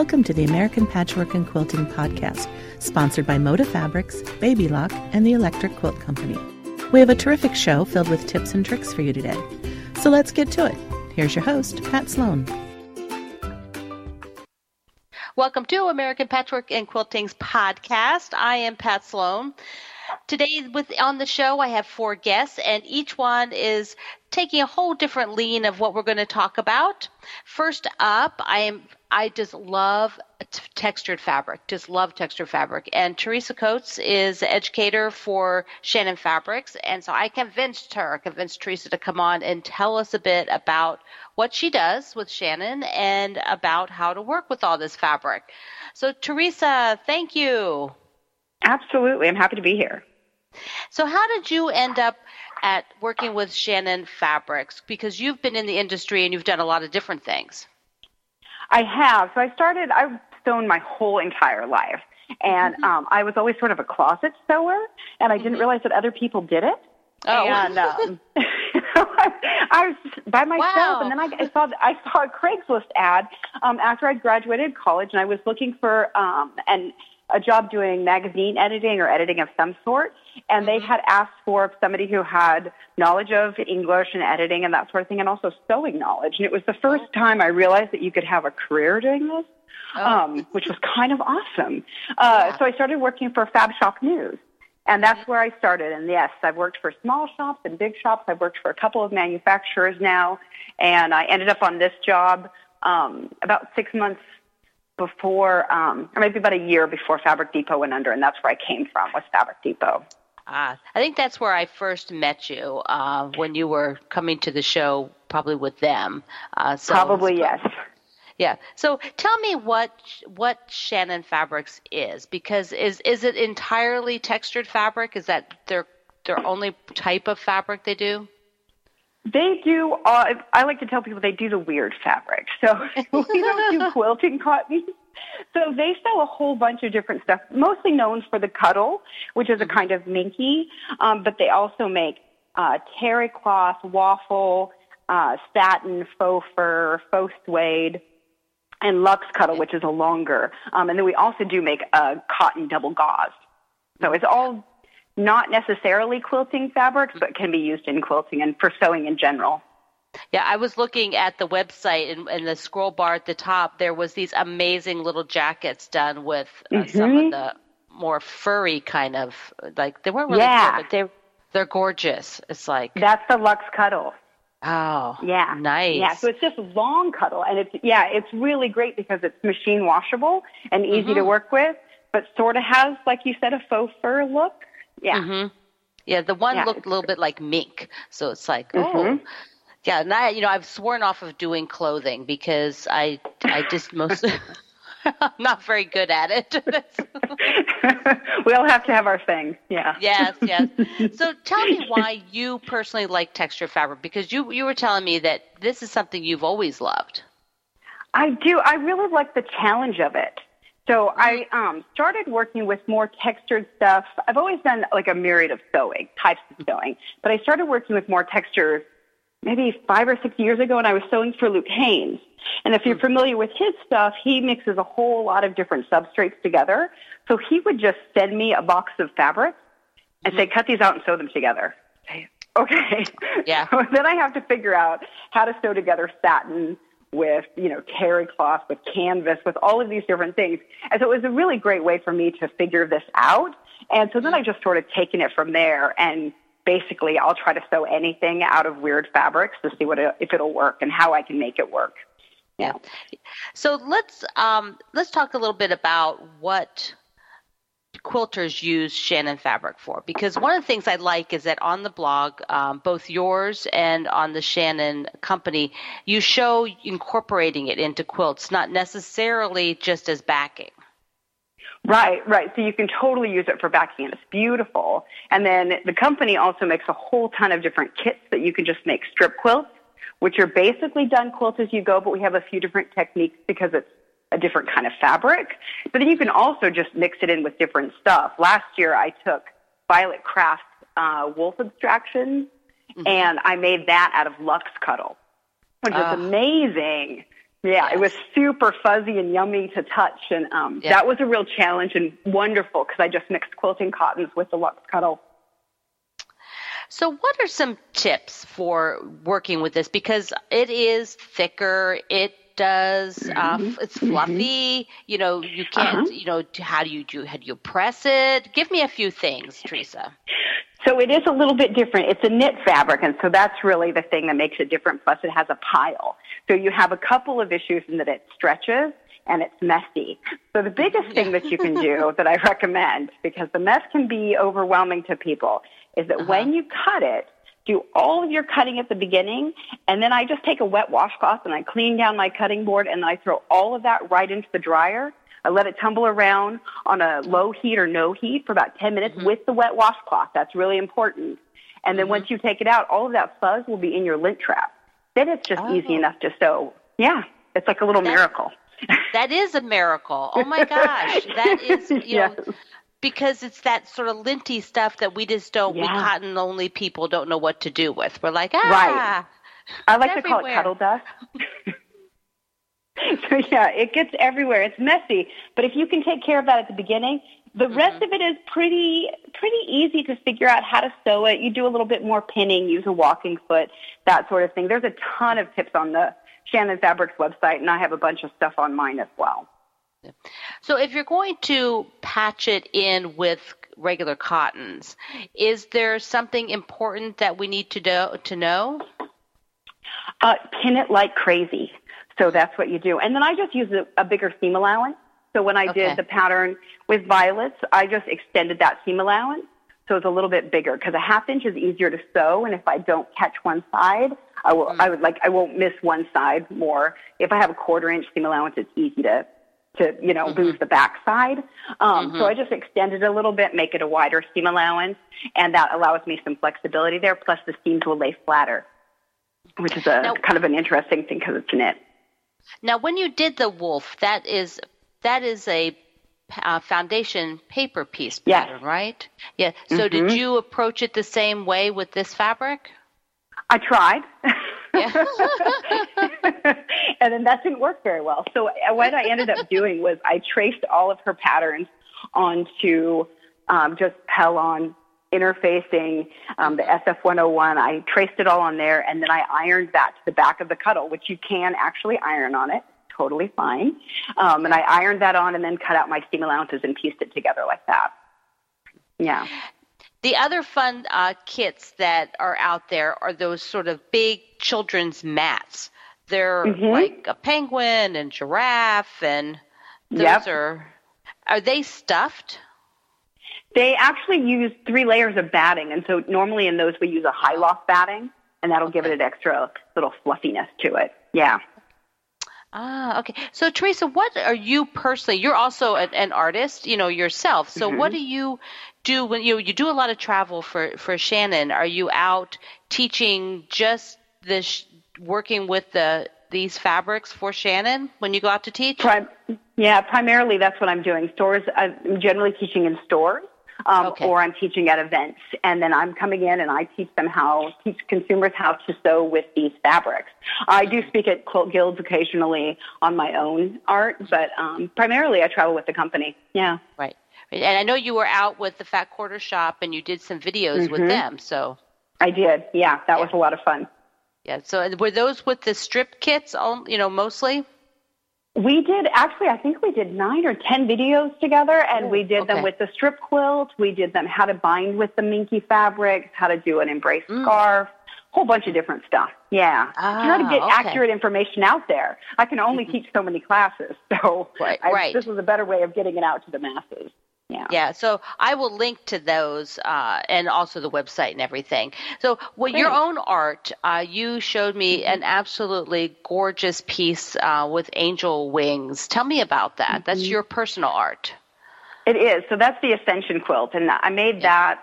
Welcome to the American Patchwork and Quilting Podcast, sponsored by Moda Fabrics, Baby Lock, and the Electric Quilt Company. We have a terrific show filled with tips and tricks for you today. So let's get to it. Here's your host, Pat Sloan. Welcome to American Patchwork and Quilting's podcast. I am Pat Sloan. Today with on the show I have four guests and each one is taking a whole different lean of what we're going to talk about. First up, I am I just love t- textured fabric. Just love textured fabric. And Teresa Coates is educator for Shannon Fabrics, and so I convinced her, convinced Teresa to come on and tell us a bit about what she does with Shannon and about how to work with all this fabric. So Teresa, thank you. Absolutely, I'm happy to be here. So how did you end up at working with Shannon Fabrics? Because you've been in the industry and you've done a lot of different things. I have. So I started, I've sewn my whole entire life. And mm-hmm. um, I was always sort of a closet sewer, and I didn't mm-hmm. realize that other people did it. Oh. And um, I was by myself, wow. and then I, I saw I saw a Craigslist ad um, after I graduated college, and I was looking for um, an a job doing magazine editing or editing of some sort, and they mm-hmm. had asked for somebody who had knowledge of English and editing and that sort of thing, and also sewing knowledge. And it was the first time I realized that you could have a career doing this, oh. um, which was kind of awesome. Uh, yeah. So I started working for Fab Shop News. And that's where I started. And yes, I've worked for small shops and big shops. I've worked for a couple of manufacturers now. And I ended up on this job um, about six months before, um, or maybe about a year before Fabric Depot went under, and that's where I came from was Fabric Depot. Ah, I think that's where I first met you uh, when you were coming to the show, probably with them. Uh, so probably yes. Yeah. So tell me what what Shannon Fabrics is, because is is it entirely textured fabric? Is that their their only type of fabric they do? They do. Uh, I like to tell people they do the weird fabric. So we don't do quilting cotton. So they sell a whole bunch of different stuff, mostly known for the cuddle, which is a mm-hmm. kind of minky. Um, but they also make uh, terry cloth, waffle, uh, satin, faux fur, faux suede, and luxe cuddle, which is a longer. Um, and then we also do make a cotton double gauze. So it's all not necessarily quilting fabrics, but can be used in quilting and for sewing in general. Yeah, I was looking at the website and, and the scroll bar at the top. There was these amazing little jackets done with uh, mm-hmm. some of the more furry kind of like they weren't really yeah. Fur, but they're they're gorgeous. It's like that's the Luxe Cuddle. Oh, yeah, nice. Yeah, so it's just long cuddle, and it's yeah, it's really great because it's machine washable and easy mm-hmm. to work with, but sort of has, like you said, a faux fur look. Yeah. Mm-hmm. Yeah, the one yeah, looked a little bit like mink, so it's like, mm-hmm. oh, yeah. And I, you know, I've sworn off of doing clothing because I, I just mostly. I'm not very good at it. we all have to have our thing. Yeah. Yes, yes. So tell me why you personally like texture fabric because you you were telling me that this is something you've always loved. I do. I really like the challenge of it. So I um, started working with more textured stuff. I've always done like a myriad of sewing, types of sewing, but I started working with more textures maybe five or six years ago, and I was sewing for Luke Haynes. And if you're hmm. familiar with his stuff, he mixes a whole lot of different substrates together. So he would just send me a box of fabric and say, cut these out and sew them together. Okay. Yeah. so then I have to figure out how to sew together satin, with, you know, terry cloth, with canvas, with all of these different things. And so it was a really great way for me to figure this out. And so then I just sort of taken it from there and basically I'll try to sew anything out of weird fabrics to see what it, if it'll work and how I can make it work. Yeah. So let's um, let's talk a little bit about what quilters use Shannon fabric for? Because one of the things I like is that on the blog, um, both yours and on the Shannon company, you show incorporating it into quilts, not necessarily just as backing. Right, right. So you can totally use it for backing, and it's beautiful. And then the company also makes a whole ton of different kits that you can just make strip quilts, which are basically done quilts as you go, but we have a few different techniques because it's a different kind of fabric. But then you can also just mix it in with different stuff. Last year I took Violet Craft uh, wolf abstractions mm-hmm. and I made that out of Luxe Cuddle, which is ah. amazing. Yeah, Yes. it was super fuzzy and yummy to touch, and um, Yeah. that was a real challenge and wonderful because I just mixed quilting cottons with the Luxe Cuddle. So, what are some tips for working with this? Because it is thicker. It does. Uh, f- it's fluffy. You know, you can't. Uh-huh. You know, how do you do? How do you press it? Give me a few things, Teresa. So it is a little bit different. It's a knit fabric, and so that's really the thing that makes it different. Plus, it has a pile. So you have a couple of issues in that it stretches and it's messy. So the biggest thing that you can do that I recommend, because the mess can be overwhelming to people, is that when you cut it, do all of your cutting at the beginning, and then I just take a wet washcloth and I clean down my cutting board, and I throw all of that right into the dryer. I let it tumble around on a low heat or no heat for about 10 minutes mm-hmm. with the wet washcloth. That's really important. And then mm-hmm. once you take it out, all of that fuzz will be in your lint trap. Then it's just Oh. easy enough to sew. Yeah, it's like a little miracle. That is a miracle. Oh my gosh, that is. You know, Yes. Because it's that sort of linty stuff that we just don't. We cotton only people don't know what to do with. We're like, ah, right I like to call it everywhere. cuddle dust. so yeah, it gets everywhere. It's messy, but if you can take care of that at the beginning, the Mm-hmm. rest of it is pretty pretty easy to figure out how to sew it. You do a little bit more pinning, use a walking foot, that sort of thing. There's a ton of tips on the Shannon Fabrics website, and I have a bunch of stuff on mine as well. So if you're going to patch it in with regular cottons, is there something important that we need to do, to know? Uh, pin it like crazy. So that's what you do. And then I just use a, a bigger seam allowance. So when I Okay. did the pattern with Violet's, I just extended that seam allowance. So it's a little bit bigger because a half inch is easier to sew. And if I don't catch one side, I will, I would like, I won't miss one side more. If I have a quarter inch seam allowance, it's easy to, to, you know, lose the back side. Um, So I just extended a little bit, make it a wider seam allowance. And that allows me some flexibility there. Plus the seams will lay flatter, which is a Now- kind of an interesting thing because it's knit. Now, when you did the wolf, that is that is a uh, foundation paper piece Yes. pattern, right? Yeah. So did you approach it the same way with this fabric? I tried. Yeah. and then that didn't work very well. So uh, what I ended up doing was I traced all of her patterns onto um, just Pellon interfacing um, the SF101. I traced it all on there, and then I ironed that to the back of the cuddle, which you can actually iron on it. Totally fine. Um, and I ironed that on and then cut out my seam allowances and pieced it together like that. Yeah. The other fun uh, kits that are out there are those sort of big children's mats. They're Mhm. like a penguin and giraffe, and those Yep. are are they stuffed? They actually use three layers of batting, and so normally in those we use a high loft batting, and that'll give it an extra little fluffiness to it. Yeah. Ah, okay. So Teresa, what are you personally? You're also an, an artist, you know, yourself. So what do you do when you you do a lot of travel for for Shannon? Are you out teaching just this, working with the these fabrics for Shannon when you go out to teach? Prim- yeah, primarily that's what I'm doing. Stores, I'm generally teaching in stores, um, Okay. or I'm teaching at events, and then I'm coming in and I teach them how teach consumers how to sew with these fabrics. I do speak at quilt guilds occasionally on my own art, but um, primarily I travel with the company. Yeah. Right. And I know you were out with the Fat Quarter Shop and you did some videos with them. So I did. Yeah, that was a lot of fun. yeah. So were those with the strip kits? All you know, mostly. We did actually. I think we did nine or ten videos together, and we did okay. them with the strip quilt. We did them how to bind with the minky fabrics, how to do an embrace scarf, whole bunch of different stuff. Yeah, Ah, try to get okay. accurate information out there. I can only teach so many classes, so Right, I, right. this was a better way of getting it out to the masses. Yeah. Yeah, so I will link to those uh, and also the website and everything. So, well, your own art, uh, you showed me an absolutely gorgeous piece uh, with angel wings. Tell me about that. That's your personal art. It is. So that's the Ascension quilt, and I made that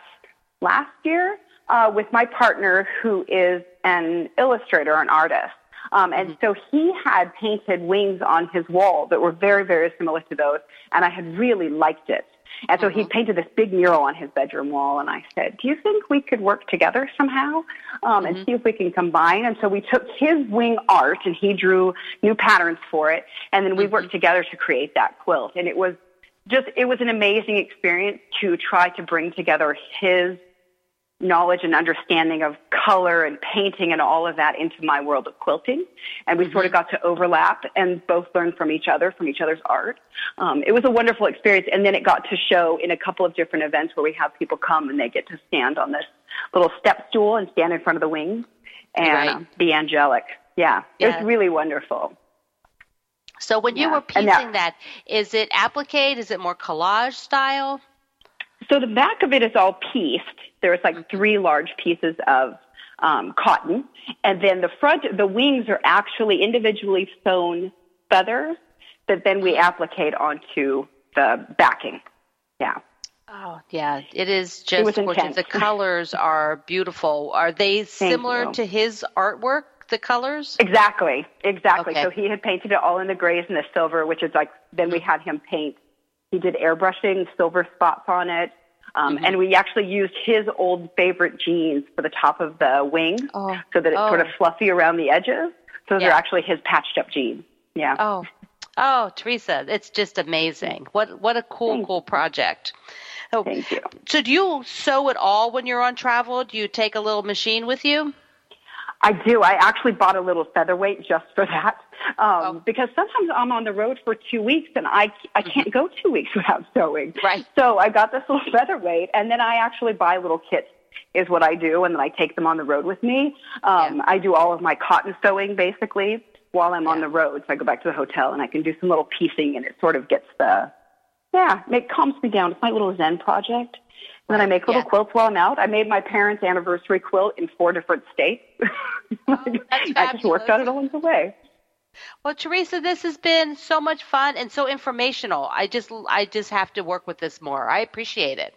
last year uh, with my partner, who is an illustrator, an artist. Um, and so he had painted wings on his wall that were very, very similar to those, and I had really liked it. And so Mm-hmm. he painted this big mural on his bedroom wall, and I said, "Do you think we could work together somehow um, and see if we can combine?" And so we took his wing art, and he drew new patterns for it, and then we worked together to create that quilt. And it was just it was an amazing experience to try to bring together his knowledge and understanding of color and painting and all of that into my world of quilting. And we sort of got to overlap and both learn from each other, from each other's art. Um, it was a wonderful experience. And then it got to show in a couple of different events where we have people come and they get to stand on this little step stool and stand in front of the wings and Right. um, be angelic. Yeah, it Yeah. was really wonderful. So when you Yeah. were piecing now- that, is it applique? Is it more collage style? So the back of it is all pieced. There's like three large pieces of um, cotton, and then the front, the wings are actually individually sewn feathers that then we applique onto the backing. Yeah. Oh, yeah, it is was just gorgeous. The colors are beautiful. Are they similar to his artwork? The colors? Exactly, exactly. Okay. So he had painted it all in the grays and the silver, which is like, then we had him paint. He did airbrushing, silver spots on it. Um, Mm-hmm. And we actually used his old favorite jeans for the top of the wing Oh. so that it's sort of Oh. fluffy around the edges. So they're actually his patched up jeans. Yeah. Oh, oh, Teresa, it's just amazing. What what a cool, Thank cool project. Oh, Thank you. So do you sew at all when you're on travel? Do you take a little machine with you? I do. I actually bought a little featherweight just for that. Um, Oh. Because sometimes I'm on the road for two weeks and I, I can't go two weeks without sewing. Right. So I got this little featherweight and then I actually buy little kits is what I do and then I take them on the road with me. Um, Yeah. I do all of my cotton sewing basically while I'm on the road. So I go back to the hotel and I can do some little piecing and it sort of gets the, yeah, it calms me down. It's my little Zen project. And then I make little Yeah. quilts while I'm out. I made my parents' anniversary quilt in four different states. Oh, I just worked on it along the way. Well, Teresa, this has been so much fun and so informational. I just I just have to work with this more. I appreciate it.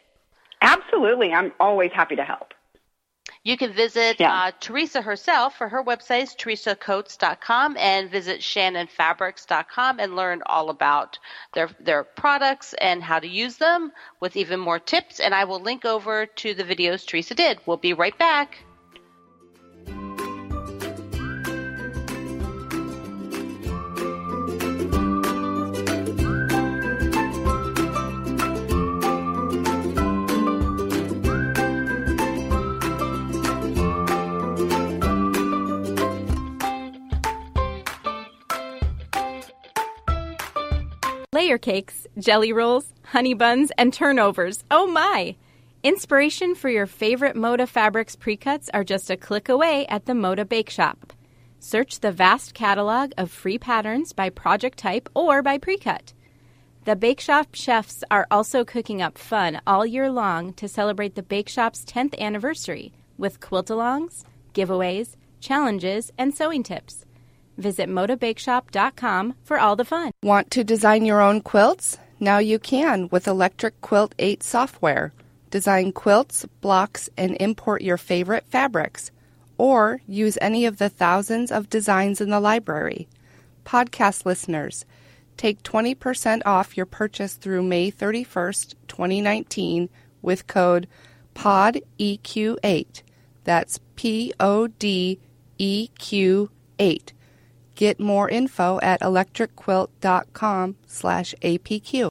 Absolutely. I'm always happy to help. You can visit Yeah. uh, Teresa herself for her website is teresacoates.com and visit shannonfabrics.com and learn all about their their products and how to use them with even more tips. And I will link over to the videos Teresa did. We'll be right back. Layer cakes, jelly rolls, honey buns, and turnovers. Oh my! Inspiration for your favorite Moda Fabrics precuts are just a click away at the Moda Bake Shop. Search the vast catalog of free patterns by project type or by precut. The Bake Shop chefs are also cooking up fun all year long to celebrate the Bake Shop's 10th anniversary with quilt-alongs, giveaways, challenges, and sewing tips. Visit modabakeshop.com for all the fun. Want to design your own quilts? Now you can with Electric Quilt 8 software. Design quilts, blocks, and import your favorite fabrics. Or use any of the thousands of designs in the library. Podcast listeners, take 20% off your purchase through May 31st, 2019 with code PODEQ8. That's P O D E Q 8. Get more info at electricquilt.com slash APQ.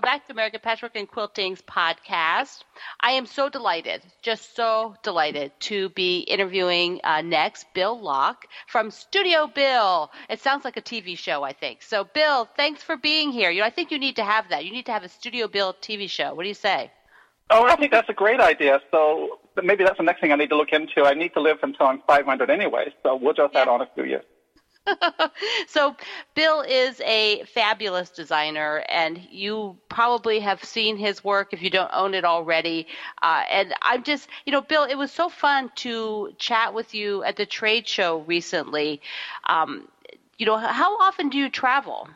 Welcome back to American Patchwork and Quilting's podcast. I am so delighted, just so delighted to be interviewing uh, next Bill Locke from Studio Bill. It sounds like a TV show, I think. So, Bill, thanks for being here. You know, I think you need to have that. You need to have a Studio Bill TV show. What do you say? Oh, I think that's a great idea. So maybe that's the next thing I need to look into. I need to live until I'm 500 anyway, so we'll just add on a few years. so Bill is a fabulous designer, and you probably have seen his work if you don't own it already. Uh, and I'm just, you know, Bill, it was so fun to chat with you at the trade show recently. Um, you know, how often do you travel?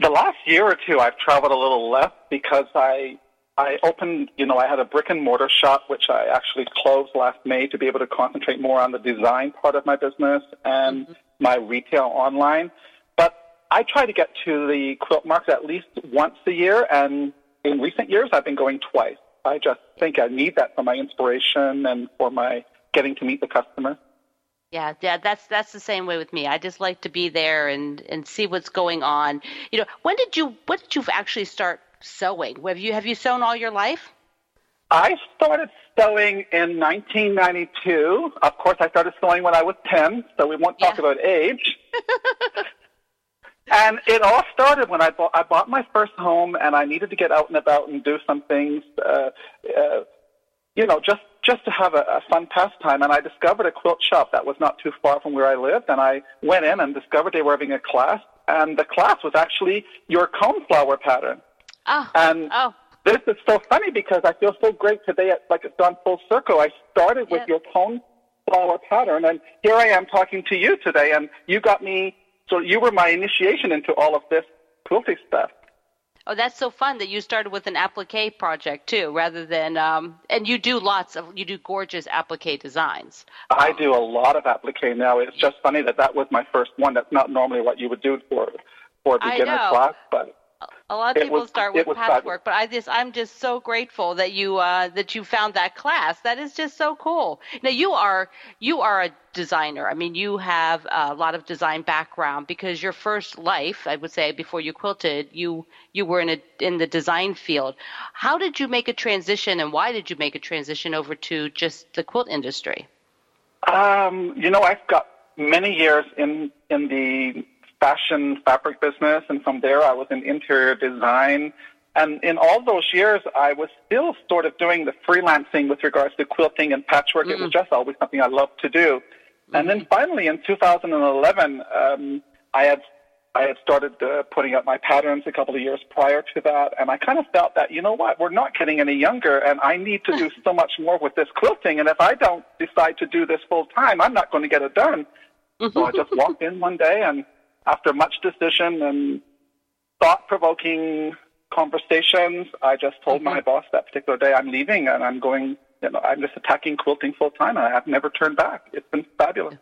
The last year or two, I've traveled a little less because I I opened, you know, I had a brick and mortar shop which I actually closed last May to be able to concentrate more on the design part of my business and mm-hmm. my retail online. But I try to get to the quilt market at least once a year, and in recent years, I've been going twice. I just think I need that for my inspiration and for my getting to meet the customer. Yeah, yeah, that's that's the same way with me. I just like to be there and and see what's going on. You know, when did you when did you actually start sewing? Have you have you sewn all your life? I started sewing in 1992. Of course, I started sewing when I was 10, so we won't talk yeah. about age. and it all started when I bought I bought my first home, and I needed to get out and about and do some things. Uh, uh, you know, just just to have a, a fun pastime. And I discovered a quilt shop that was not too far from where I lived, and I went in and discovered they were having a class, and the class was actually your cone flower pattern. Oh. And oh. this is so funny because I feel so great today. It's like it's gone full circle. I started with your cone flower pattern, and here I am talking to you today, and you got me. So you were my initiation into all of this quilting stuff. Oh, that's so fun that you started with an applique project too, rather than um, and you do lots of you do gorgeous applique designs. I do a lot of applique now. It's just funny that that was my first one. That's not normally what you would do for for a beginner class, but a lot of people was, start with patchwork, but I just I'm just so grateful that you uh, that you found that class. That is just so cool. Now you are you are a designer. I mean, you have a lot of design background because your first life, I would say, before you quilted, you you were in a in the design field. How did you make a transition, and why did you make a transition over to just the quilt industry? Um, you know, I've got many years in in the fashion fabric business, and from there I was in interior design. And in all those years, I was still sort of doing the freelancing with regards to quilting and patchwork. Mm-hmm. It was mm. just always something I loved to do. Mm-hmm. And then mm-hmm. finally, in 2011, um, I had I had started uh, putting up my patterns a couple of years prior to that, and I kind of felt that you know what, we're not getting any younger, and I need to do so much more with this quilting. And if I don't decide to do this full time, I'm not going to get it done. Mm-hmm. So I just walked in one day and after much decision and thought provoking conversations, I just told mm-hmm. my boss that particular day I'm leaving and I'm going, you know, I'm just attacking quilting full time and I have never turned back. It's been fabulous.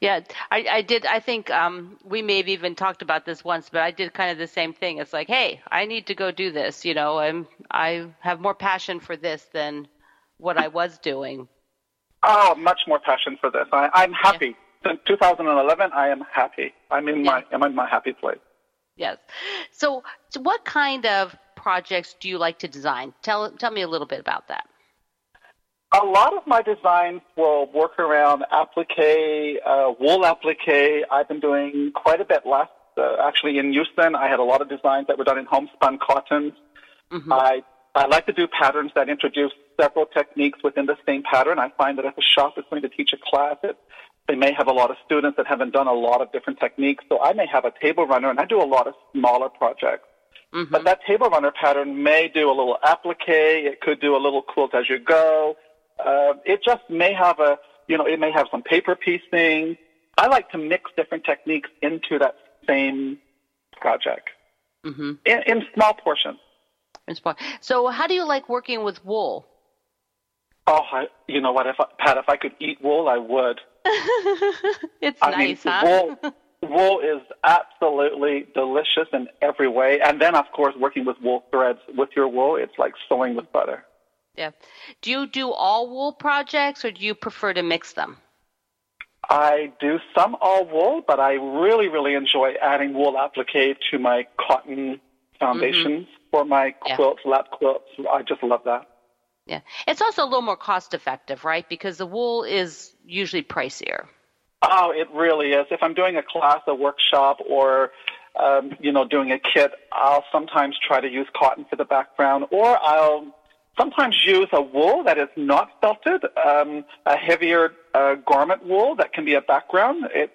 Yeah, I, I did. I think um, we may have even talked about this once, but I did kind of the same thing. It's like, hey, I need to go do this. You know, I'm I have more passion for this than what I was doing. Oh, much more passion for this. I, I'm happy. Yeah since 2011, I am happy. I'm in my I'm in my happy place. Yes. So, so, what kind of projects do you like to design? Tell tell me a little bit about that. A lot of my designs will work around applique, uh, wool applique. I've been doing quite a bit last. Uh, actually, in Houston, I had a lot of designs that were done in homespun cottons. Mm-hmm. I I like to do patterns that introduce several techniques within the same pattern. I find that if a shop is going to teach a class, it they may have a lot of students that haven't done a lot of different techniques. So I may have a table runner, and I do a lot of smaller projects. Mm-hmm. But that table runner pattern may do a little applique. It could do a little quilt as you go. Uh, it just may have a, you know, it may have some paper piecing. I like to mix different techniques into that same project mm-hmm. in, in small portions. In small. So, how do you like working with wool? Oh, I, you know what, if I, Pat, if I could eat wool, I would. it's I nice, mean, huh? wool, wool is absolutely delicious in every way. And then, of course, working with wool threads with your wool, it's like sewing with butter. Yeah. Do you do all wool projects, or do you prefer to mix them? I do some all wool, but I really, really enjoy adding wool applique to my cotton foundations mm-hmm. for my quilts, yeah. lap quilts. I just love that. Yeah. It's also a little more cost effective, right? Because the wool is usually pricier. Oh, it really is. If I'm doing a class, a workshop, or um, you know, doing a kit, I'll sometimes try to use cotton for the background, or I'll sometimes use a wool that is not felted, um, a heavier uh, garment wool that can be a background. It's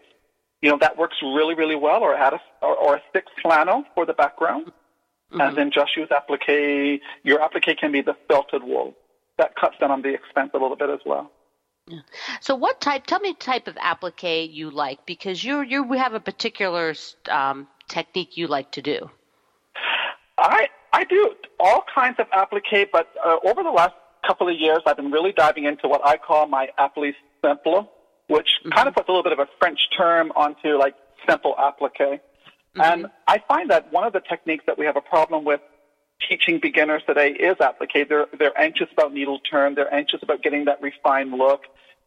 you know that works really really well, or add a or, or a thick flannel for the background, mm-hmm. and then just use applique. Your applique can be the felted wool that cuts down on the expense a little bit as well. So, what type? Tell me type of applique you like because you you have a particular um, technique you like to do. I I do all kinds of applique, but uh, over the last couple of years, I've been really diving into what I call my applique simple, which mm-hmm. kind of puts a little bit of a French term onto like simple applique. Mm-hmm. And I find that one of the techniques that we have a problem with teaching beginners today is applique. They're, they're anxious about needle turn. They're anxious about getting that refined look.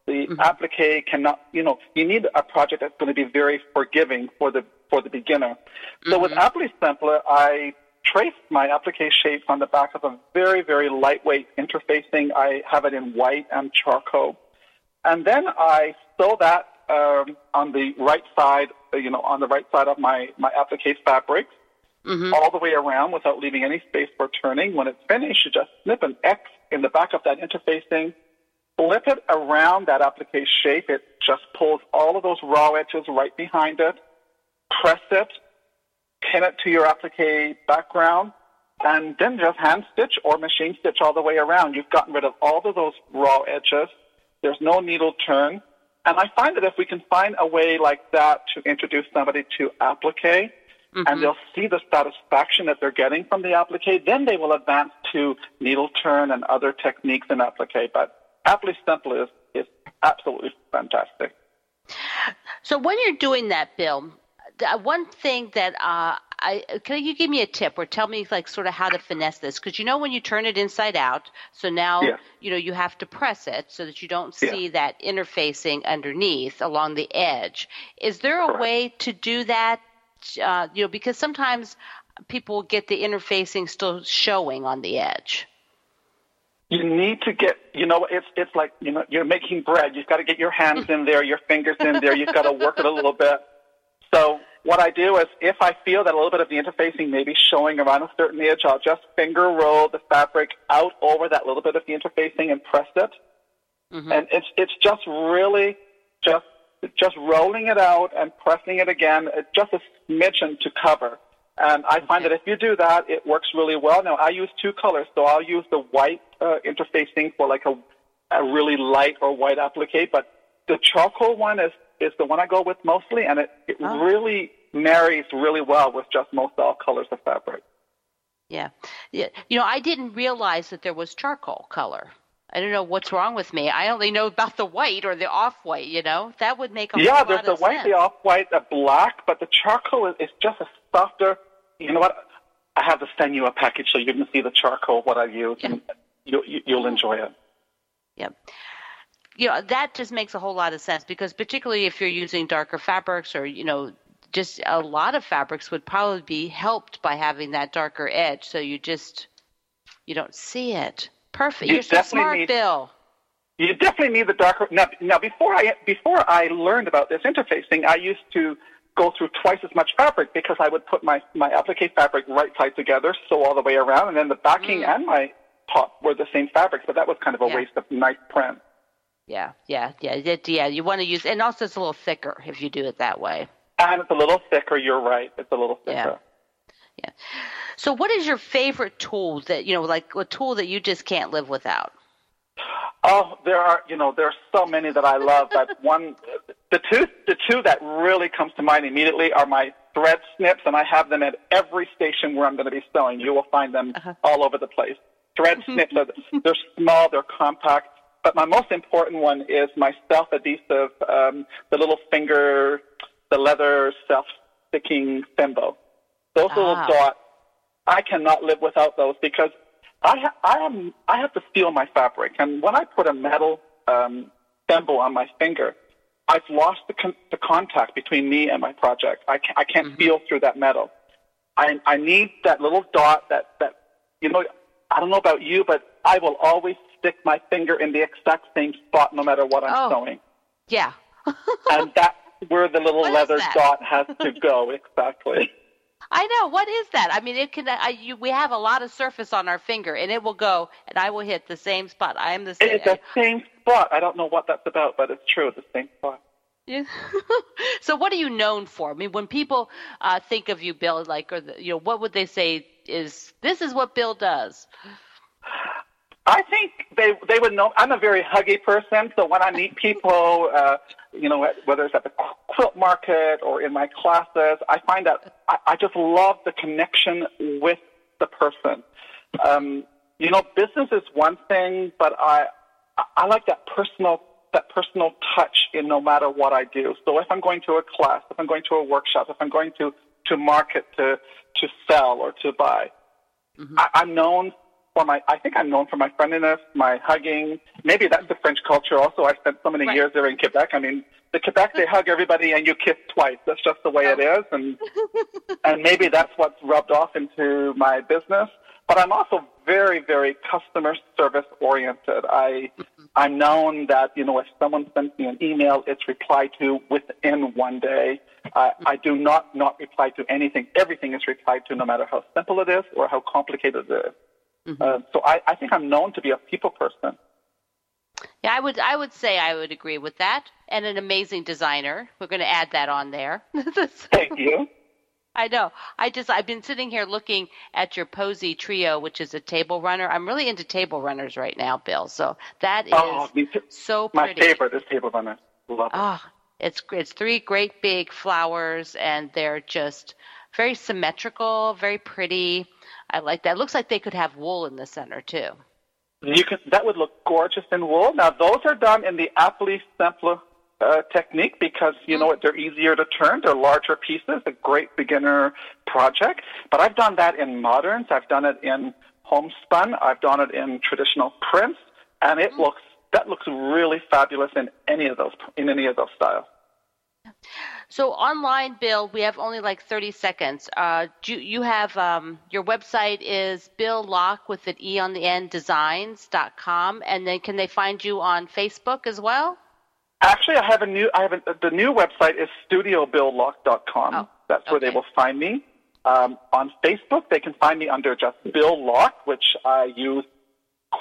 The mm-hmm. applique cannot, you know, you need a project that's going to be very forgiving for the, for the beginner. So mm-hmm. with Applique Simpler, I traced my applique shapes on the back of a very, very lightweight interfacing. I have it in white and charcoal. And then I sew that um, on the right side, you know, on the right side of my, my applique fabric mm-hmm. all the way around without leaving any space for turning. When it's finished, you just snip an X in the back of that interfacing, flip it around that applique shape. It just pulls all of those raw edges right behind it. Press it, pin it to your applique background, and then just hand stitch or machine stitch all the way around. You've gotten rid of all of those raw edges. There's no needle turn. And I find that if we can find a way like that to introduce somebody to applique, Mm-hmm. and they'll see the satisfaction that they're getting from the applique, then they will advance to needle turn and other techniques in applique. But applique simple is, is absolutely fantastic. So when you're doing that, Bill, one thing that uh, I can you give me a tip or tell me like sort of how to finesse this because you know when you turn it inside out, so now yeah. you know you have to press it so that you don't see yeah. that interfacing underneath along the edge. Is there a Correct. way to do that uh, you know, because sometimes people get the interfacing still showing on the edge. You need to get, you know, it's it's like you know you're making bread. You've got to get your hands in there, your fingers in there. You've got to work it a little bit. So what I do is, if I feel that a little bit of the interfacing may be showing around a certain edge, I'll just finger roll the fabric out over that little bit of the interfacing and press it. Mm-hmm. And it's it's just really just just rolling it out and pressing it again, just a smidgen to cover. And I find that if you do that, it works really well. Now, I use two colors, so I'll use the white uh, interfacing for like a, a really light or white applique, but the charcoal one is, is the one I go with mostly, and it, it oh. really marries really well with just most all colors of fabric. Yeah. yeah. You know, I didn't realize that there was charcoal color. I don't know what's wrong with me. I only know about the white or the off white. You know, that would make a yeah. there's the white, sense. the off white, the black, but the charcoal is, is just a softer. You know what? I have to send you a package so you can see the charcoal what I use, yeah. and you, you, you'll enjoy it. Yeah You know, that just makes a whole lot of sense because particularly if you're using darker fabrics or you know just a lot of fabrics would probably be helped by having that darker edge so you just you don't see it Perfect. You You're so smart, need, Bill. You definitely need the darker. Now, now, before I before I learned about this interfacing, I used to go through twice as much fabric because I would put my my applique fabric right side together, sew all the way around, and then the backing mm. and my top were the same fabrics. But that was kind of a yeah. waste of nice print. Yeah, yeah, yeah, it, yeah. You want to use, and also it's a little thicker if you do it that way. And it's a little thicker. You're right. It's a little thicker. Yeah. Yeah. So, what is your favorite tool that you know, like a tool that you just can't live without? Oh, there are you know there are so many that I love, but one the two the two that really comes to mind immediately are my thread snips, and I have them at every station where I'm going to be sewing. You will find them uh-huh. all over the place. Thread snips are they're small, they're compact, but my most important one is my self adhesive, um, the little finger, the leather self sticking thimble. Those ah. little dots I cannot live without those because I ha- I am I have to feel my fabric, and when I put a metal um, thimble on my finger, I've lost the con- the contact between me and my project. I can't, I can't mm-hmm. feel through that metal. I I need that little dot that that you know. I don't know about you, but I will always stick my finger in the exact same spot no matter what I'm oh, sewing. Yeah. and that's where the little what leather dot has to go exactly. I know. What is that? I mean, it can. I, you, we have a lot of surface on our finger, and it will go, and I will hit the same spot. I am the same. It's the same spot. I don't know what that's about, but it's true. The same spot. Yeah. so, what are you known for? I mean, when people uh, think of you, Bill, like, or the, you know, what would they say is this is what Bill does? I think they they would know. I'm a very huggy person, so when I meet people, uh, you know, whether it's at the quilt market or in my classes, I find that I, I just love the connection with the person. Um, you know, business is one thing, but I I like that personal that personal touch in no matter what I do. So if I'm going to a class, if I'm going to a workshop, if I'm going to to market to to sell or to buy, mm-hmm. I, I'm known for my, I think I'm known for my friendliness, my hugging. Maybe that's the French culture also. I spent so many right. years there in Quebec. I mean, the Quebec, they hug everybody and you kiss twice. That's just the way oh. it is. And, and maybe that's what's rubbed off into my business. But I'm also very, very customer service oriented. I, mm-hmm. I'm known that, you know, if someone sends me an email, it's replied to within one day. I, I do not not reply to anything. Everything is replied to no matter how simple it is or how complicated it is. Mm-hmm. Uh, so I, I think I'm known to be a people person. Yeah, I would I would say I would agree with that. And an amazing designer. We're going to add that on there. Thank you. I know. I just I've been sitting here looking at your Posy Trio, which is a table runner. I'm really into table runners right now, Bill. So that is oh, so pretty. My favorite is table runner. Love it. Oh, it's it's three great big flowers, and they're just very symmetrical, very pretty. I like that. It looks like they could have wool in the center too. You can. That would look gorgeous in wool. Now those are done in the applique simple uh, technique because you mm. know what? They're easier to turn. They're larger pieces. A great beginner project. But I've done that in moderns. I've done it in homespun. I've done it in traditional prints, and it mm. looks that looks really fabulous in any of those in any of those styles. So online, Bill, we have only like 30 seconds. Uh, you, you have um, your website is Bill Locke with an E on the end designs.com. And then can they find you on Facebook as well? Actually, I have a new, I have a, the new website is studiobilllocke.com. Oh, That's where okay. they will find me. Um, on Facebook, they can find me under just Bill Locke, which I use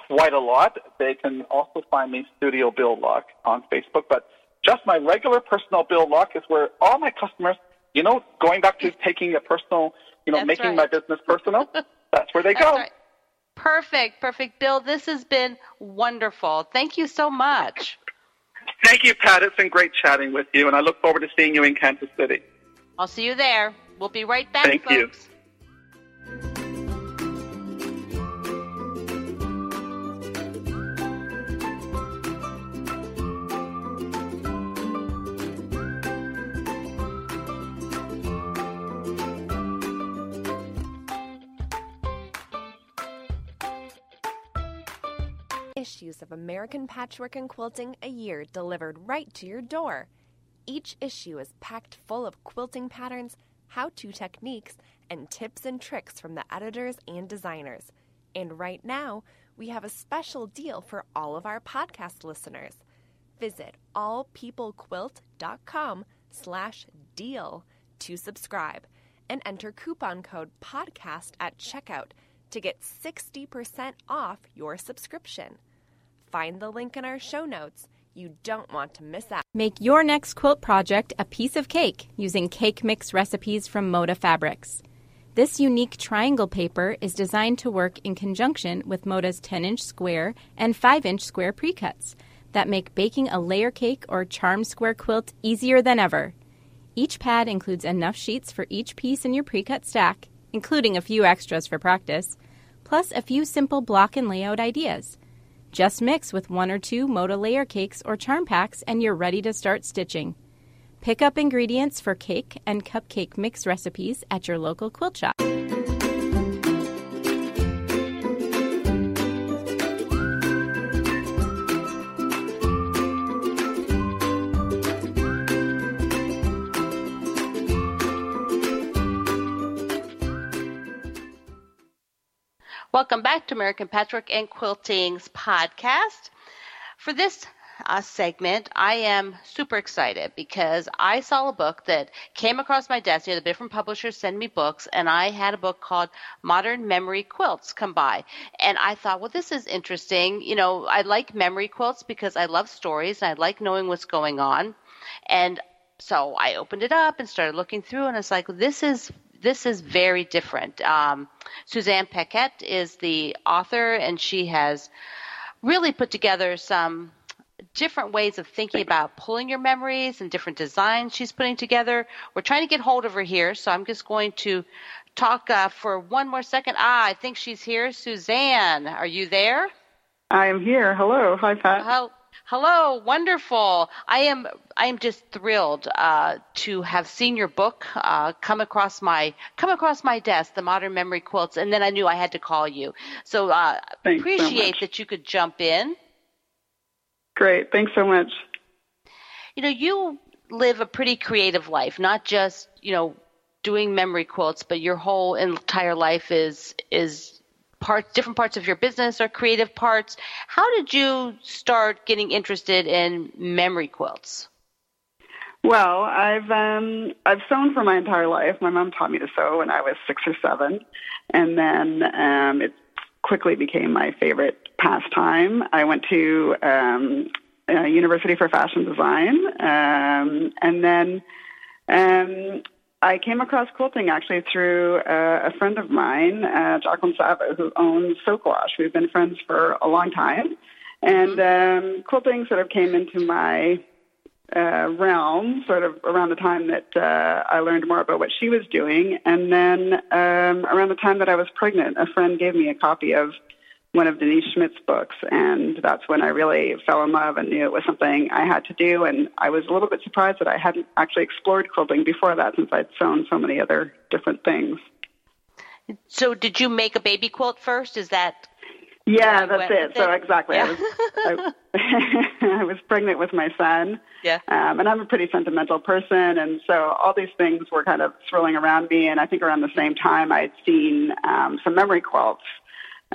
quite a lot. They can also find me Studio Bill Locke on Facebook. But just my regular personal bill locke is where all my customers, you know, going back to taking a personal, you know, that's making right. my business personal, that's where they that's go. Right. Perfect, perfect. Bill, this has been wonderful. Thank you so much. Thank you, Pat. It's been great chatting with you, and I look forward to seeing you in Kansas City. I'll see you there. We'll be right back, Thank folks. You. Issues of American Patchwork and Quilting a year delivered right to your door. Each issue is packed full of quilting patterns, how to techniques, and tips and tricks from the editors and designers. And right now, we have a special deal for all of our podcast listeners. Visit allpeoplequilt.com slash deal to subscribe and enter coupon code podcast at checkout to get 60% off your subscription. Find the link in our show notes. You don't want to miss out. Make your next quilt project a piece of cake using cake mix recipes from Moda Fabrics. This unique triangle paper is designed to work in conjunction with Moda's 10 inch square and 5 inch square precuts that make baking a layer cake or charm square quilt easier than ever. Each pad includes enough sheets for each piece in your precut stack, including a few extras for practice, plus a few simple block and layout ideas. Just mix with one or two Moda layer cakes or charm packs and you're ready to start stitching. Pick up ingredients for cake and cupcake mix recipes at your local quilt shop. Welcome back to American Patchwork and Quilting's podcast. For this uh, segment, I am super excited because I saw a book that came across my desk. You know, the different publishers send me books, and I had a book called Modern Memory Quilts come by. And I thought, well, this is interesting. You know, I like memory quilts because I love stories and I like knowing what's going on. And so I opened it up and started looking through, and it's like, this is this is very different. Um, Suzanne Paquette is the author, and she has really put together some different ways of thinking about pulling your memories and different designs she's putting together. We're trying to get hold of her here, so I'm just going to talk uh, for one more second. Ah, I think she's here. Suzanne, are you there? I am here. Hello. Hi, Pat. Hello. Hello, wonderful. I am I am just thrilled uh, to have seen your book uh, come across my come across my desk, the Modern Memory Quilts, and then I knew I had to call you. So uh, appreciate so that you could jump in. Great, thanks so much. You know, you live a pretty creative life, not just you know doing memory quilts, but your whole entire life is is parts, different parts of your business or creative parts. How did you start getting interested in memory quilts? Well, I've um, I've sewn for my entire life. My mom taught me to sew when I was six or seven, and then um, it quickly became my favorite pastime. I went to um, University for Fashion Design, um, and then um, I came across quilting actually through uh, a friend of mine, uh, Jacqueline Sava, who owns Soak Wash. We've been friends for a long time. And mm-hmm. um, quilting sort of came into my uh, realm sort of around the time that uh, I learned more about what she was doing. And then um, around the time that I was pregnant, a friend gave me a copy of one of Denise Schmidt's books, and that's when I really fell in love and knew it was something I had to do. And I was a little bit surprised that I hadn't actually explored quilting before that, since I'd sewn so many other different things. So, did you make a baby quilt first? Is that? Yeah, that's it. So exactly, yeah. I was I, I, was pregnant with my son. Yeah. Um, and I'm a pretty sentimental person, and so all these things were kind of swirling around me. And I think around the same time, I'd seen um, some memory quilts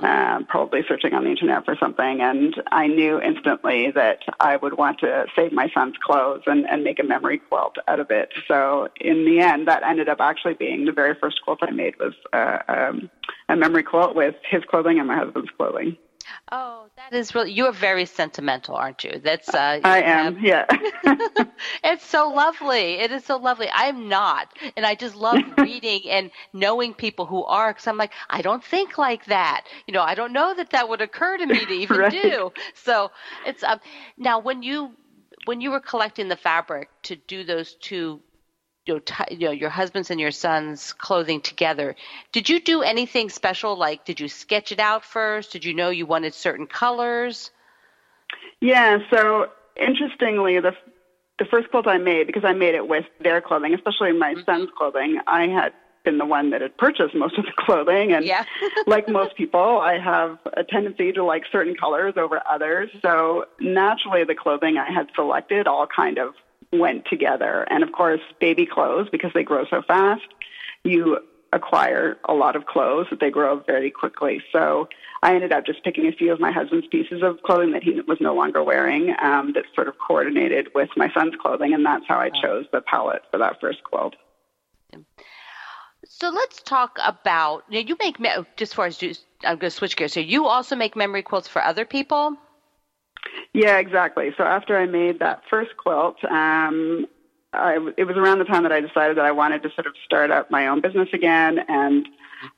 uh, probably searching on the internet for something, and I knew instantly that I would want to save my son's clothes and, and make a memory quilt out of it. So in the end, that ended up actually being the very first quilt I made was uh, um, a memory quilt with his clothing and my husband's clothing. Oh, that is really. You are very sentimental, aren't you? That's. Uh, I am. Have, yeah. it's so lovely. It is so lovely. I'm not, and I just love reading and knowing people who are. Because I'm like, I don't think like that. You know, I don't know that that would occur to me to even right. do. So it's um. Now, when you when you were collecting the fabric to do those two you know, t- you know, your husband's and your son's clothing together. Did you do anything special? Like, did you sketch it out first? Did you know you wanted certain colors? Yeah. So interestingly, the the first quilt I made because I made it with their clothing, especially my mm-hmm. son's clothing. I had been the one that had purchased most of the clothing, and yeah. like most people, I have a tendency to like certain colors over others. So naturally, the clothing I had selected all kind of went together. And of course, baby clothes, because they grow so fast, you acquire a lot of clothes that they grow very quickly. So I ended up just picking a few of my husband's pieces of clothing that he was no longer wearing um, that sort of coordinated with my son's clothing, and that's how I chose the palette for that first quilt. So let's talk about you, know, you make just as far as I'm going to switch gears. So you also make memory quilts for other people. Yeah, exactly. So after I made that first quilt, um, I, it was around the time that I decided that I wanted to sort of start up my own business again, and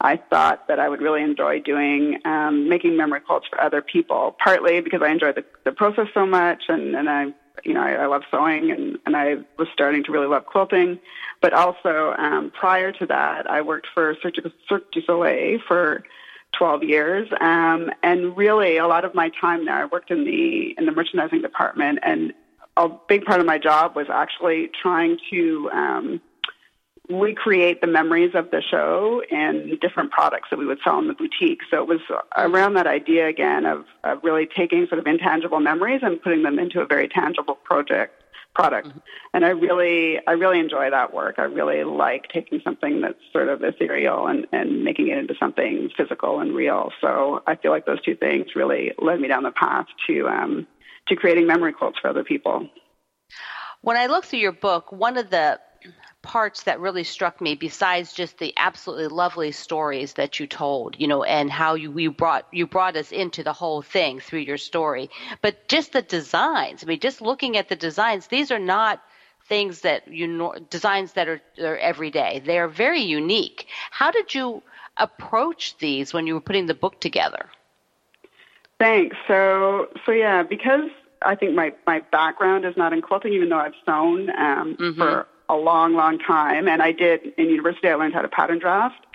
I thought that I would really enjoy doing um, making memory quilts for other people. Partly because I enjoy the, the process so much, and and I you know I, I love sewing, and and I was starting to really love quilting. But also um, prior to that, I worked for Cirque du, Cirque du Soleil for 12 years. Um, and really, a lot of my time there, I worked in the in the merchandising department, and a big part of my job was actually trying to um, recreate the memories of the show in different products that we would sell in the boutique. So it was around that idea again of, of really taking sort of intangible memories and putting them into a very tangible project product. Mm-hmm. And I really, I really enjoy that work. I really like taking something that's sort of ethereal and, and making it into something physical and real. So I feel like those two things really led me down the path to, um, to creating memory quilts for other people. When I look through your book, one of the parts that really struck me besides just the absolutely lovely stories that you told you know and how you we brought you brought us into the whole thing through your story but just the designs i mean just looking at the designs these are not things that you know, designs that are, are everyday. They are very unique. How did you approach these when you were putting the book together? Thanks. So, so yeah, because I think my, my background is not in quilting, even though I've sewn um, mm-hmm. for a long, long time. And I did in university, I learned how to pattern draft.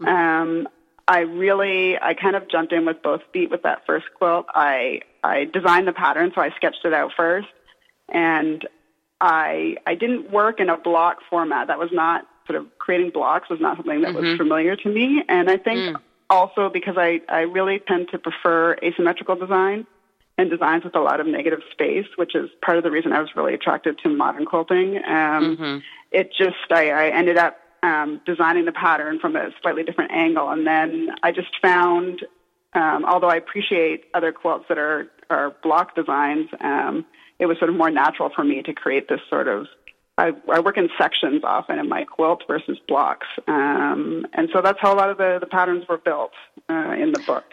Mm-hmm. Um, I really, I kind of jumped in with both feet with that first quilt. I, I designed the pattern, so I sketched it out first. And I, I didn't work in a block format. That was not sort of creating blocks was not something that mm-hmm. was familiar to me. And I think mm. also because I, I really tend to prefer asymmetrical design and designs with a lot of negative space, which is part of the reason I was really attracted to modern quilting. Um, mm-hmm. It just, I, I ended up um, designing the pattern from a slightly different angle. And then I just found, um, although I appreciate other quilts that are, are block designs, um, it was sort of more natural for me to create this sort of I, I work in sections often in my quilt versus blocks, um, and so that's how a lot of the, the patterns were built uh, in the book.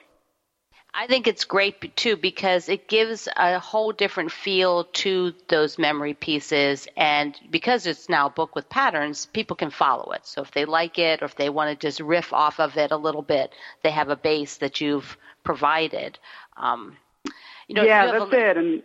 I think it's great too because it gives a whole different feel to those memory pieces. And because it's now a book with patterns, people can follow it. So if they like it or if they want to just riff off of it a little bit, they have a base that you've provided. Um, you know, yeah, you that's a, it. And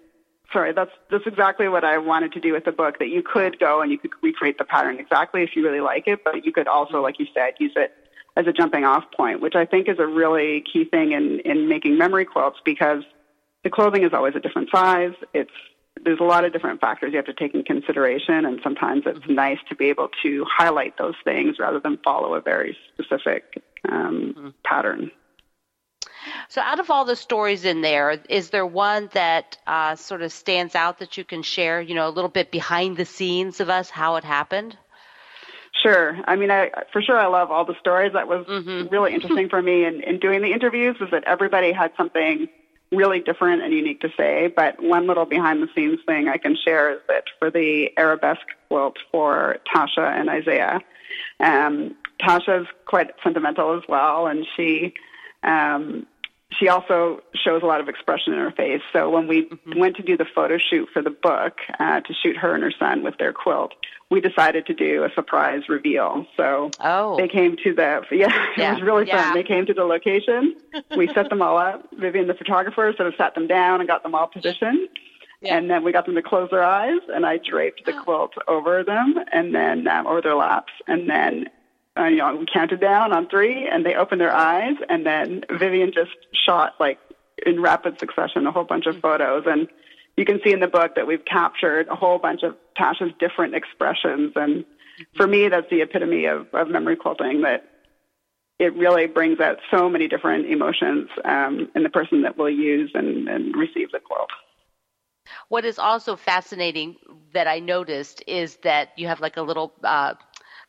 sorry, that's that's exactly what I wanted to do with the book. That you could go and you could recreate the pattern exactly if you really like it, but you could also, like you said, use it as a jumping off point, which I think is a really key thing in, in making memory quilts because the clothing is always a different size. It's there's a lot of different factors you have to take in consideration, and sometimes it's mm-hmm. nice to be able to highlight those things rather than follow a very specific um, mm-hmm. pattern. So, out of all the stories in there, is there one that uh, sort of stands out that you can share? You know, a little bit behind the scenes of us, how it happened. Sure. I mean, I for sure I love all the stories. That was mm-hmm. really interesting for me in, in doing the interviews is that everybody had something really different and unique to say. But one little behind the scenes thing I can share is that for the arabesque quilt for Tasha and Isaiah, um, Tasha's quite sentimental as well, and she um, she also shows a lot of expression in her face. So when we mm-hmm. went to do the photo shoot for the book uh, to shoot her and her son with their quilt, we decided to do a surprise reveal. So oh. they came to the yeah, yeah. it was really yeah. fun. They came to the location. we set them all up. Vivian, the photographer, sort of sat them down and got them all positioned. Yeah. And then we got them to close their eyes, and I draped the quilt over them, and then um, over their laps, and then uh, you know, we counted down on three, and they opened their eyes, and then Vivian just shot like in rapid succession a whole bunch of photos, and you can see in the book that we've captured a whole bunch of Tasha's different expressions, and for me, that's the epitome of, of memory quilting. That it really brings out so many different emotions um, in the person that will use and, and receive the quilt. What is also fascinating that I noticed is that you have like a little uh,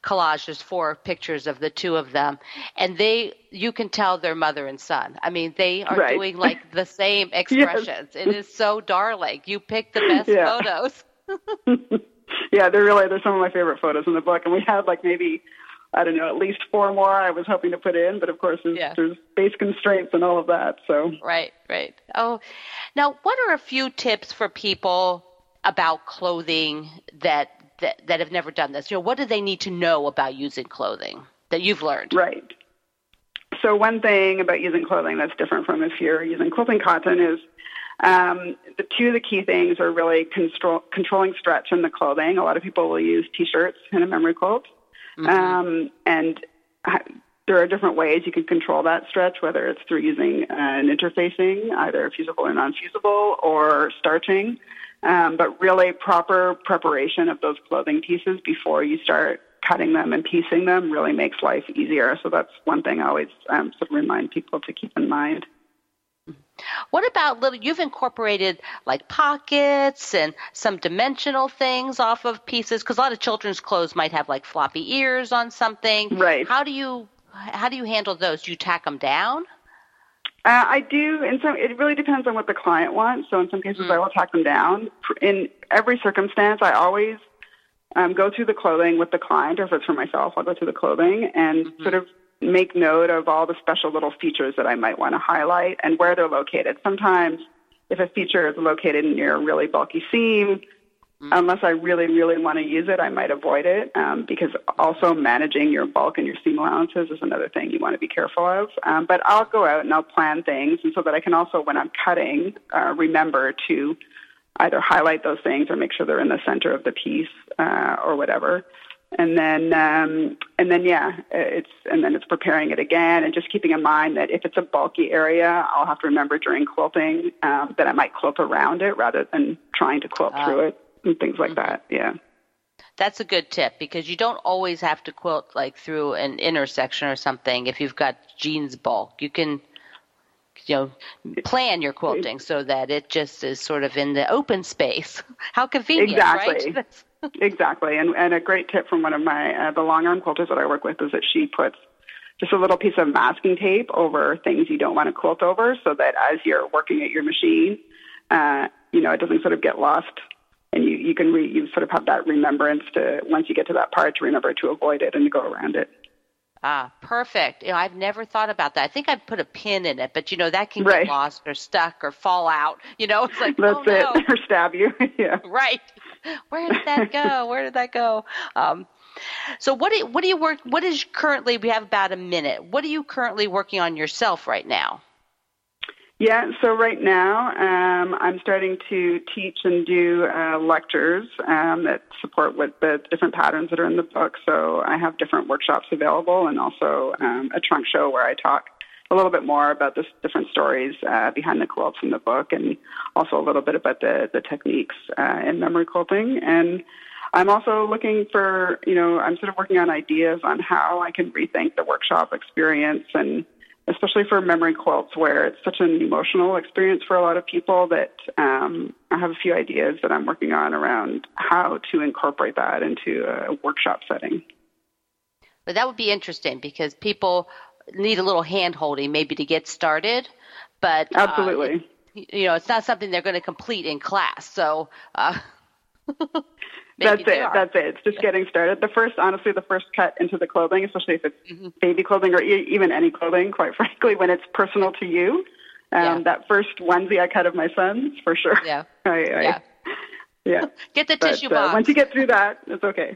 collage. There's four pictures of the two of them, and they you can tell they're mother and son. I mean, they are right. doing like the same expressions. yes. It is so darling. You picked the best yeah. photos. yeah, they're really they're some of my favorite photos in the book, and we had like maybe I don't know, at least four more I was hoping to put in, but of course there's, yeah. there's space constraints and all of that. So right, right. Oh, now what are a few tips for people about clothing that that, that have never done this? You know, what do they need to know about using clothing that you've learned? Right. So one thing about using clothing that's different from if you're using quilting cotton is um, the two of the key things are really control, controlling stretch in the clothing. A lot of people will use t-shirts in a memory quilt, mm-hmm. um, and there are different ways you can control that stretch, whether it's through using an interfacing, either fusible or non-fusible, or starching. Um, but really proper preparation of those clothing pieces before you start cutting them and piecing them really makes life easier. So that's one thing I always um, sort of remind people to keep in mind. What about little? You've incorporated like pockets and some dimensional things off of pieces because a lot of children's clothes might have like floppy ears on something. Right. How do you how do you handle those? Do you tack them down? Uh, I do. In some, it really depends on what the client wants. So in some cases, mm. I will tack them down. In every circumstance, I always um, go through the clothing with the client, or if it's for myself, I'll go through the clothing and mm-hmm. sort of make note of all the special little features that I might want to highlight and where they're located. Sometimes, if a feature is located near a really bulky seam, Mm-hmm. Unless I really, really want to use it, I might avoid it um, because also managing your bulk and your seam allowances is another thing you want to be careful of. Um, but I'll go out and I'll plan things, and so that I can also, when I'm cutting, uh, remember to either highlight those things or make sure they're in the center of the piece uh, or whatever. And then um, and then yeah, it's and then it's preparing it again, and just keeping in mind that if it's a bulky area, I'll have to remember during quilting um, that I might quilt around it rather than trying to quilt uh, through it and things like mm-hmm. that. Yeah. That's a good tip because you don't always have to quilt like through an intersection or something. If you've got jeans bulk, you can you know plan your quilting so that it just is sort of in the open space. How convenient, exactly. right? exactly. And and a great tip from one of my uh, the long arm quilters that I work with is that she puts just a little piece of masking tape over things you don't want to quilt over, so that as you're working at your machine, uh, you know it doesn't sort of get lost, and you you can re, you sort of have that remembrance to once you get to that part to remember to avoid it and to go around it. Ah, perfect. You know, I've never thought about that. I think I'd put a pin in it, but you know that can right. get lost or stuck or fall out. You know, it's like that's oh, it, no. or stab you. yeah. Right. Where did that go? Where did that go? Um, so what do you, what do you work? What is currently? We have about a minute. What are you currently working on yourself right now? Yeah, so right now um, I'm starting to teach and do uh, lectures um, that support what the different patterns that are in the book. So I have different workshops available and also um, a trunk show where I talk a little bit more about the different stories uh, behind the quilts in the book and also a little bit about the, the techniques uh, in memory quilting. And I'm also looking for, you know, I'm sort of working on ideas on how I can rethink the workshop experience and especially for memory quilts where it's such an emotional experience for a lot of people that um, I have a few ideas that I'm working on around how to incorporate that into a workshop setting. But that would be interesting because people need a little hand holding maybe to get started, but uh, absolutely, uh, it, you know, it's not something they're going to complete in class. So. Uh, that's it. That's it. It's just getting started. The first, honestly, the first cut into the clothing, especially if it's mm-hmm. baby clothing or e- even any clothing, quite frankly, when it's personal to you. Um, yeah. That first onesie I cut of my son's, for sure. Yeah. I, I, yeah. Yeah. Get the but, tissue box. Uh, once you get through that, it's okay.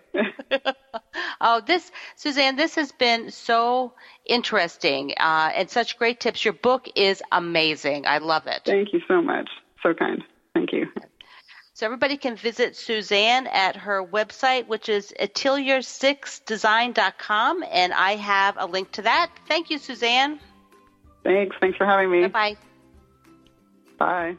oh, this, Suzanne, this has been so interesting uh, and such great tips. Your book is amazing. I love it. Thank you so much. So kind. Thank you. So everybody can visit Suzanne at her website, which is atelier6design.com, and I have a link to that. Thank you, Suzanne. Thanks. Thanks for having me. Bye-bye. Bye.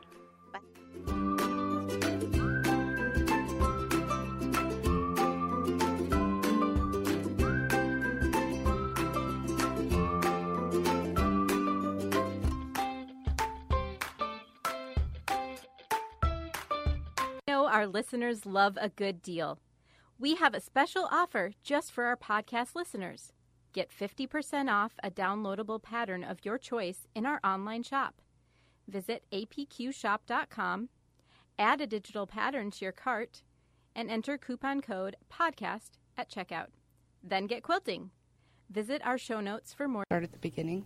Our listeners love a good deal. We have a special offer just for our podcast listeners. Get 50% off a downloadable pattern of your choice in our online shop. Visit apqshop.com, add a digital pattern to your cart, and enter coupon code PODCAST at checkout. Then get quilting. Visit our show notes for more. Start at the beginning.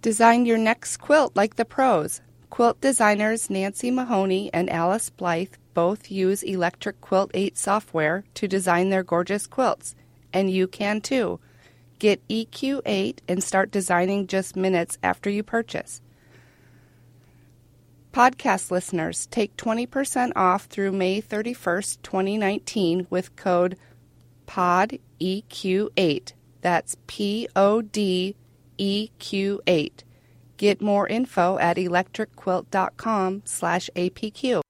Design your next quilt like the pros. Quilt designers Nancy Mahoney and Alice Blythe both use Electric Quilt 8 software to design their gorgeous quilts, and you can too. Get EQ8 and start designing just minutes after you purchase. Podcast listeners take 20% off through May 31st, 2019 with code PODEQ8. That's P O D E Q 8. Get more info at electricquilt.com slash APQ.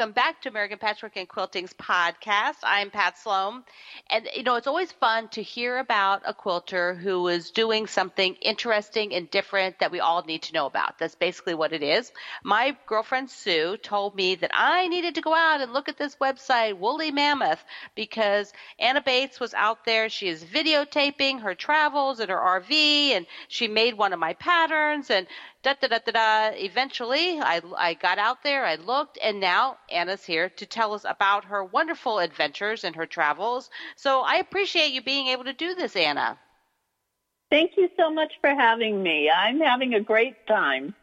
Welcome back to American Patchwork and Quilting's podcast. I'm Pat Sloan. And, you know, it's always fun to hear about a quilter who is doing something interesting and different that we all need to know about. That's basically what it is. My girlfriend Sue told me that I needed to go out and look at this website, Woolly Mammoth, because Anna Bates was out there. She is videotaping her travels in her RV and she made one of my patterns and da da da da da. Eventually, I, I got out there, I looked, and now now Anna's here to tell us about her wonderful adventures and her travels. So I appreciate you being able to do this, Anna. Thank you so much for having me. I'm having a great time.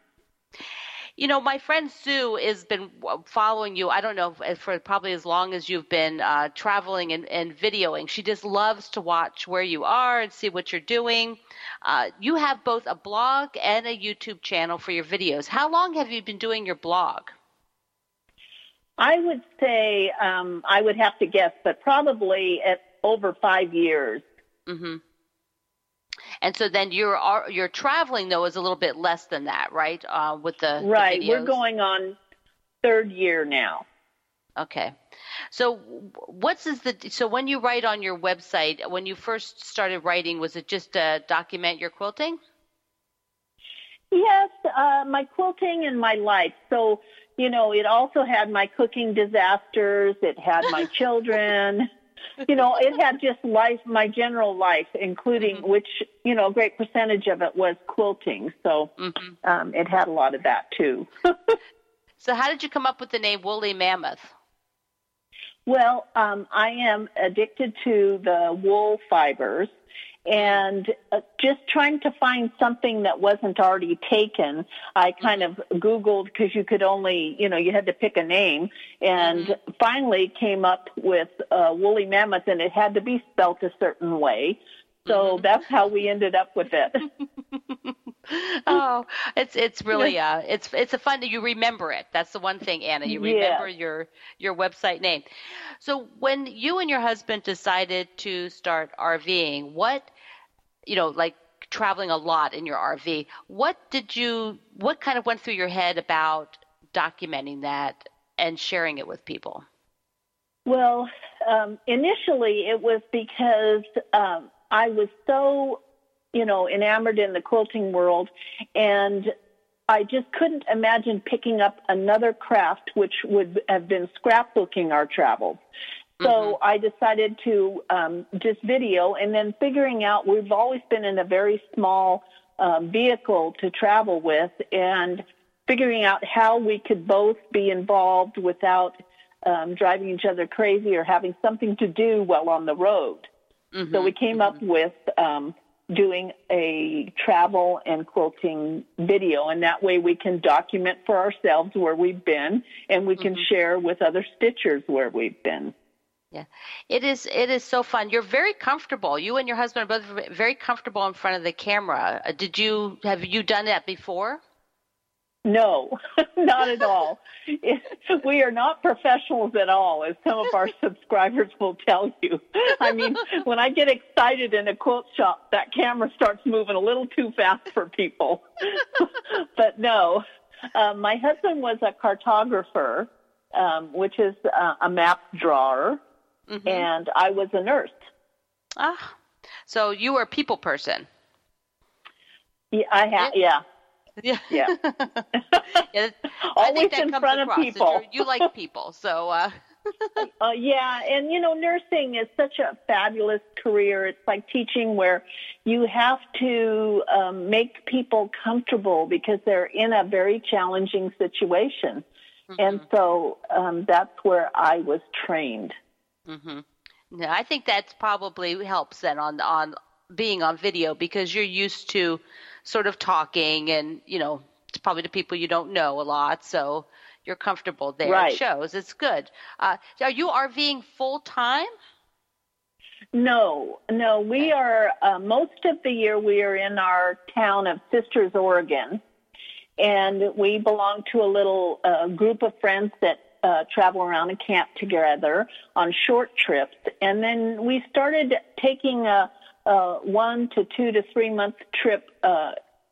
You know, my friend Sue has been following you. I don't know for probably as long as you've been uh, traveling and, and, videoing. She just loves to watch where you are and see what you're doing. Uh, you have both a blog and a YouTube channel for your videos. How long have you been doing your blog? I would say um, I would have to guess, but probably at over five years. Mm-hmm. And so then your your traveling though is a little bit less than that, right? Uh, with the right, the we're going on third year now. Okay, so what's is the so when you write on your website when you first started writing was it just to document your quilting? Yes, uh, my quilting and my life. So you know, it also had my cooking disasters. It had my children you know, it had just life, my general life, including mm-hmm. which, you know, a great percentage of it was quilting. So mm-hmm. um, it had a lot of that too. so, how did you come up with the name Woolly Mammoth? Well, um, I am addicted to the wool fibers, and uh, just trying to find something that wasn't already taken. I kind of Googled because you could only, you know, you had to pick a name and mm-hmm. finally came up with uh, woolly mammoth and it had to be spelt a certain way. So mm-hmm. that's how we ended up with it. oh, it's it's really uh it's it's a fun that you remember it. That's the one thing, Anna. You remember yeah. your your website name. So when you and your husband decided to start RVing, what you know, like traveling a lot in your RV. What did you, what kind of went through your head about documenting that and sharing it with people? Well, um, initially it was because um, I was so, you know, enamored in the quilting world and I just couldn't imagine picking up another craft which would have been scrapbooking our travels. So mm-hmm. I decided to um, just video and then figuring out we've always been in a very small um, vehicle to travel with and figuring out how we could both be involved without um, driving each other crazy or having something to do while on the road. Mm-hmm. So we came up mm-hmm. with um, doing a travel and quilting video, and that way we can document for ourselves where we've been, and we can mm-hmm. share with other stitchers where we've been. Yeah, it is. It is so fun. You're very comfortable. You and your husband are both very comfortable in front of the camera. Uh, did you have you done that before? No, not at all. we are not professionals at all, as some of our subscribers will tell you. I mean, when I get excited in a quilt shop, that camera starts moving a little too fast for people. but no, uh, my husband was a cartographer, um, which is uh, a map drawer mm-hmm. and I was a nurse. Ah, so you were a people person. Yeah, I have. Yeah. Yeah. Yeah. yeah Always in front of people. You like people, so. Uh... uh, yeah, and you know, nursing is such a fabulous career. It's like teaching where you have to um, make people comfortable because they're in a very challenging situation. Mm-hmm. And so um, that's where I was trained. Mm-hmm. Yeah, I think that's probably helps then on on being on video because you're used to sort of talking and you know it's probably to people you don't know a lot, so you're comfortable there. Right. It shows. It's good. Uh, are you RVing full time? No, no. We are uh, most of the year we are in our town of Sisters, Oregon, and we belong to a little uh, group of friends that uh, travel around and camp together on short trips. And then we started taking a, a one to two to three month trip uh,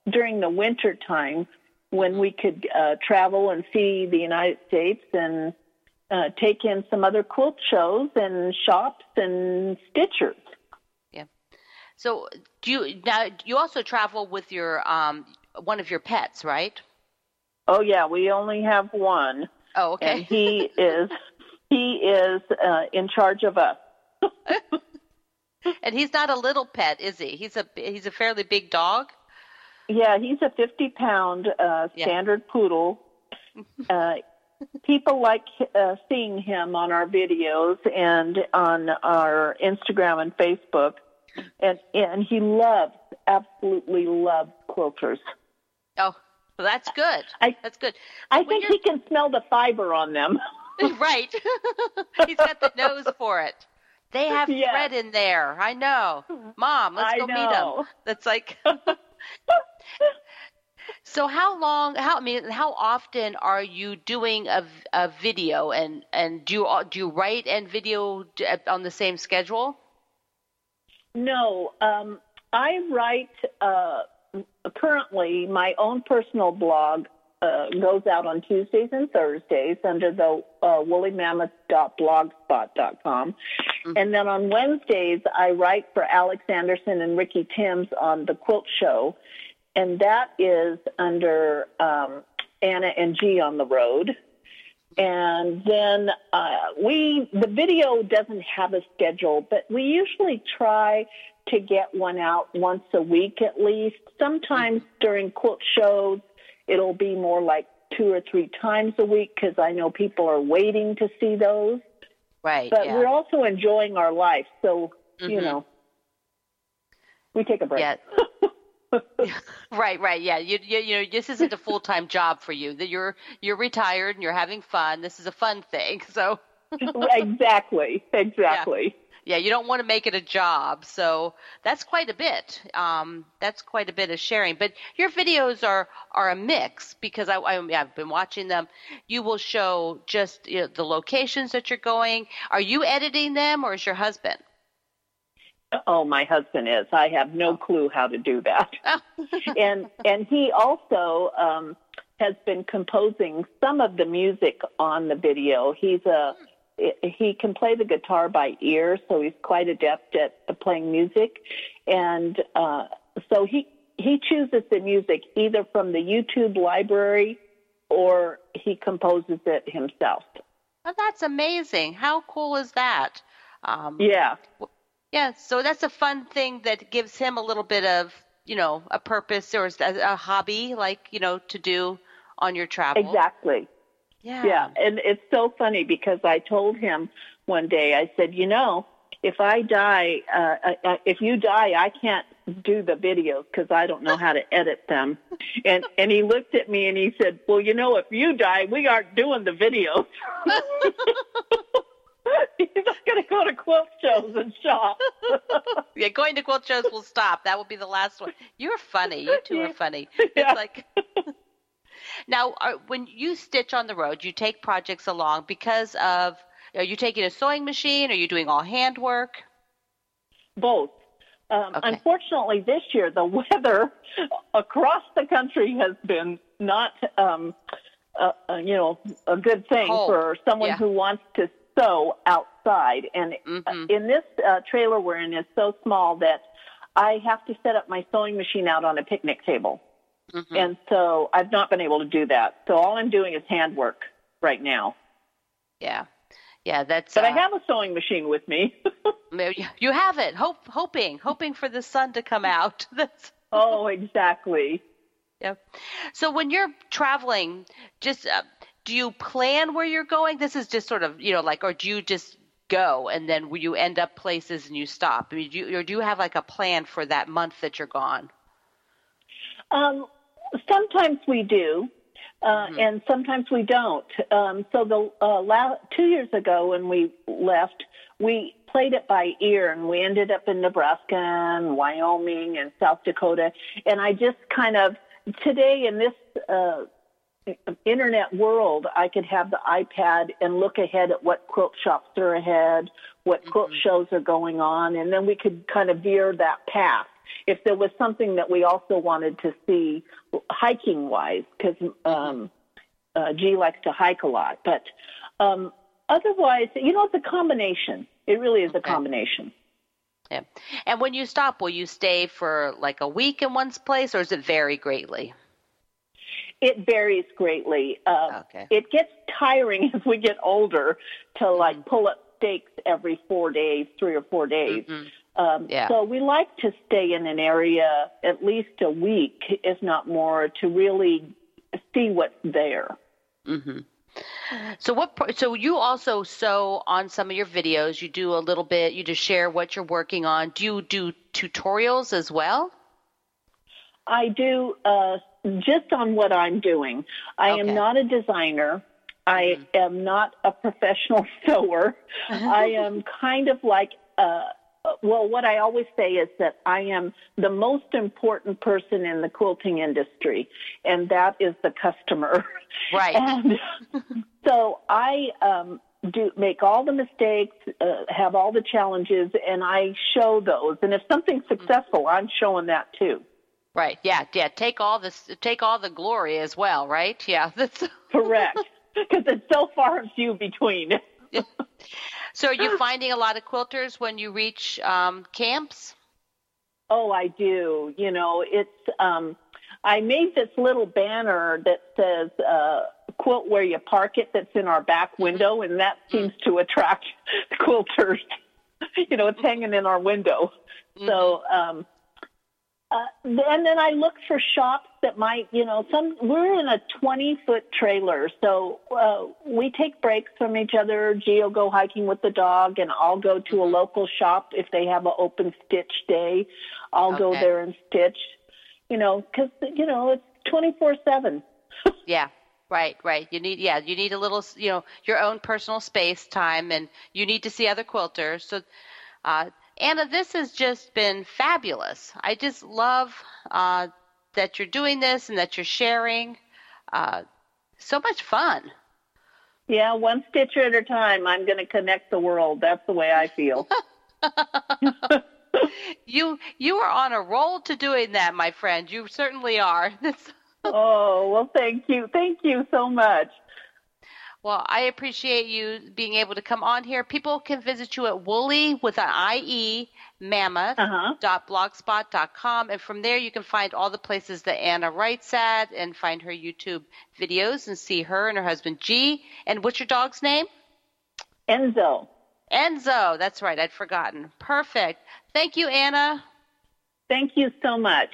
during the winter time when we could uh, travel and see the United States and uh, take in some other quilt shows and shops and stitchers. Yeah. So do you now? You also travel with your um, one of your pets, right? Oh yeah, we only have one. Oh, okay. And he is he is uh, in charge of us. and he's not a little pet, is he? He's a he's a fairly big dog. Yeah, he's a fifty pound uh, standard yeah. poodle. Uh, people like uh, seeing him on our videos and on our Instagram and Facebook, and and he loves, absolutely loves quilters. Oh, well, that's good. I, that's good. I When think he can smell the fiber on them. right. He's got the nose for it. They have Yes. thread in there. I know. Mom, let's I go meet know. him. That's like. so how long? How I mean, how often are you doing a, a video and and do you do you write and video on the same schedule? No, um, I write uh, currently my own personal blog uh, goes out on Tuesdays and Thursdays under the uh, woolymammoth.blogspot.com. And then on Wednesdays, I write for Alex Anderson and Ricky Tims on The Quilt Show. And that is under um, Anna and G on the road. And then uh, we, the video doesn't have a schedule, but we usually try to get one out once a week at least. Sometimes during quilt shows, it'll be more like two or three times a week because I know people are waiting to see those. Right. But yeah. we're also enjoying our life, so you Mhm. know, we take a break. Yeah. right, right. Yeah. You, you, you know, this isn't a full time job for you. That you're you're retired and you're having fun. This is a fun thing. So exactly, exactly. Yeah, you don't want to make it a job. So that's quite a bit. Um, that's quite a bit of sharing. But your videos are are a mix because I, I I've been watching them. You will show just you know, the locations that you're going. Are you editing them or is your husband? Oh, my husband is. I have no clue how to do that. and and he also um, has been composing some of the music on the video. He's a he can play the guitar by ear, so he's quite adept at playing music, and uh, so he he chooses the music either from the YouTube library or he composes it himself. Oh, that's amazing. How cool is that? Um, Yeah. Yeah, so that's a fun thing that gives him a little bit of, you know, a purpose or a, a hobby, like you know, to do on your travel. Exactly. Yeah. Yeah, and it's so funny because I told him one day, I said, you know, if I die, uh, uh, if you die, I can't do the videos because I don't know how to edit them. And and he looked at me and he said, well, you know, if you die, we aren't doing the videos. He's not going to go to quilt shows and shop. Yeah, going to quilt shows will stop. That will be the last one. You're funny. You two are funny. Yeah. It's like now, are, when you stitch on the road, you take projects along because of. Are you taking a sewing machine? Are you doing all handwork? Both. Um, Okay. Unfortunately, this year the weather across the country has been not, um, uh, uh, you know, a good thing Cold. for someone Yeah. who wants to sew outside. And uh, Mhm. in this uh, trailer we're in is so small that I have to set up my sewing machine out on a picnic table, Mhm. and so I've not been able to do that. So all I'm doing is handwork right now. Yeah, yeah. That's. But I uh, have a sewing machine with me. You you have it. Hope, hoping, hoping for the sun to come out. That's oh, exactly. yeah. So when you're traveling, just uh, do you plan where you're going? This is just sort of you know like, or do you just go and then you end up places and you stop? I mean, do you, or do you have like a plan for that month that you're gone? Um, sometimes we do, uh, Mm-hmm. and sometimes we don't. Um, so the uh, la- two years ago when we left, we played it by ear, and we ended up in Nebraska and Wyoming and South Dakota. And I just kind of today in this uh, internet world, I could have the iPad and look ahead at what quilt shops are ahead, what quilt shows are going on, and then we could kind of veer that path. If there was something that we also wanted to see hiking wise, because um, uh, G likes to hike a lot, but um, otherwise, you know, it's a combination. It really is a combination. Yeah. And when you stop, will you stay for like a week in one place, or does it vary greatly? It varies greatly. Uh, Okay. It gets tiring as we get older to like pull up stakes every four days, three or four days. Mhm. Um, Yeah. So we like to stay in an area at least a week, if not more, to really see what's there. hmm So what? So you also sew on some of your videos. You do a little bit. You just share what you're working on. Do you do tutorials as well? I do uh, just on what I'm doing. I Okay. am not a designer. I Mm-hmm. am not a professional sewer. I am kind of like, uh, well, what I always say is that I am the most important person in the quilting industry, and that is the customer. Right. And so I um, do make all the mistakes, uh, have all the challenges, and I show those. And if something's Mm-hmm. successful, I'm showing that too. Right. Yeah. Yeah. Take all this. Take all the glory as well. Right. Yeah. That's. Correct. Because it's so far and few between. So are you finding a lot of quilters when you reach um, camps? Oh, I do. You know, it's, um, I made this little banner that says, uh, quilt where you park it that's in our back window, and that seems to attract quilters. you know, it's hanging in our window. So, um, uh, and then I look for shops that might, you know, some, we're in a 20 foot trailer. So, uh, we take breaks from each other. Gio go hiking with the dog and I'll go to a local shop if they have an open stitch day. I'll go there and stitch, you know, cause, you know, it's 24 seven. Yeah. Right. Right. You need. Yeah. You need a little. You know, your own personal space, time, and you need to see other quilters. So. Uh, Anna, this has just been fabulous. I just love uh, that you're doing this and that you're sharing. Uh, so much fun. Yeah. One stitch at a time. I'm going to connect the world. That's the way I feel. You you are on a roll to doing that, my friend. You certainly are. Oh, well, thank you. Thank you so much. Well, I appreciate you being able to come on here. People can visit you at Woolly with an IE mammoth Uh-huh. dot blogspot dot com, and from there you can find all the places that Anna writes at and find her YouTube videos and see her and her husband G. And what's your dog's name? Enzo. Enzo. That's right. I'd forgotten. Perfect. Thank you, Anna. Thank you so much.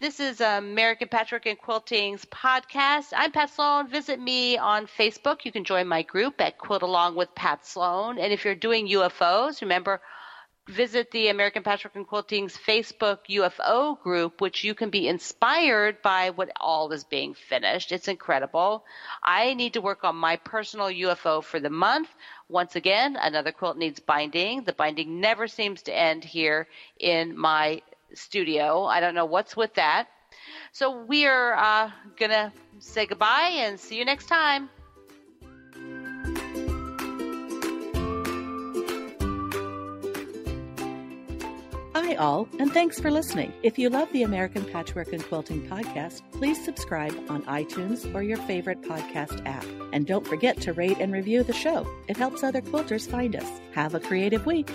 This is um, American Patchwork and Quilting's podcast. I'm Pat Sloan. Visit me on Facebook. You can join my group at Quilt Along with Pat Sloan. And if you're doing UFOs, remember, visit the American Patchwork and Quilting's Facebook UFO group, which you can be inspired by what all is being finished. It's incredible. I need to work on my personal UFO for the month. Once again, another quilt needs binding. The binding never seems to end here in my studio. I don't know what's with that. So we are uh, going to say goodbye and see you next time. Hi, all, and thanks for listening. If you love the American Patchwork and Quilting podcast, please subscribe on iTunes or your favorite podcast app. And don't forget to rate and review the show. It helps other quilters find us. Have a creative week.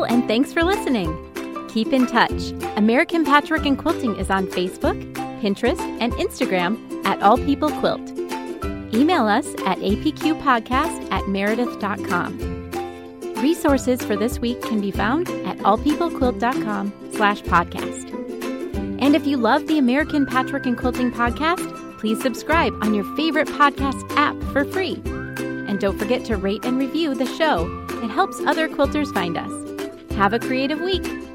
All, and thanks for listening. Keep in touch. American Patchwork and Quilting is on Facebook, Pinterest, and Instagram at All People Quilt. Email us at apqpodcast at meredith.com. Resources for this week can be found at allpeoplequilt.com slash podcast. And if you love the American Patchwork and Quilting podcast, please subscribe on your favorite podcast app for free. And don't forget to rate and review the show. It helps other quilters find us. Have a creative week.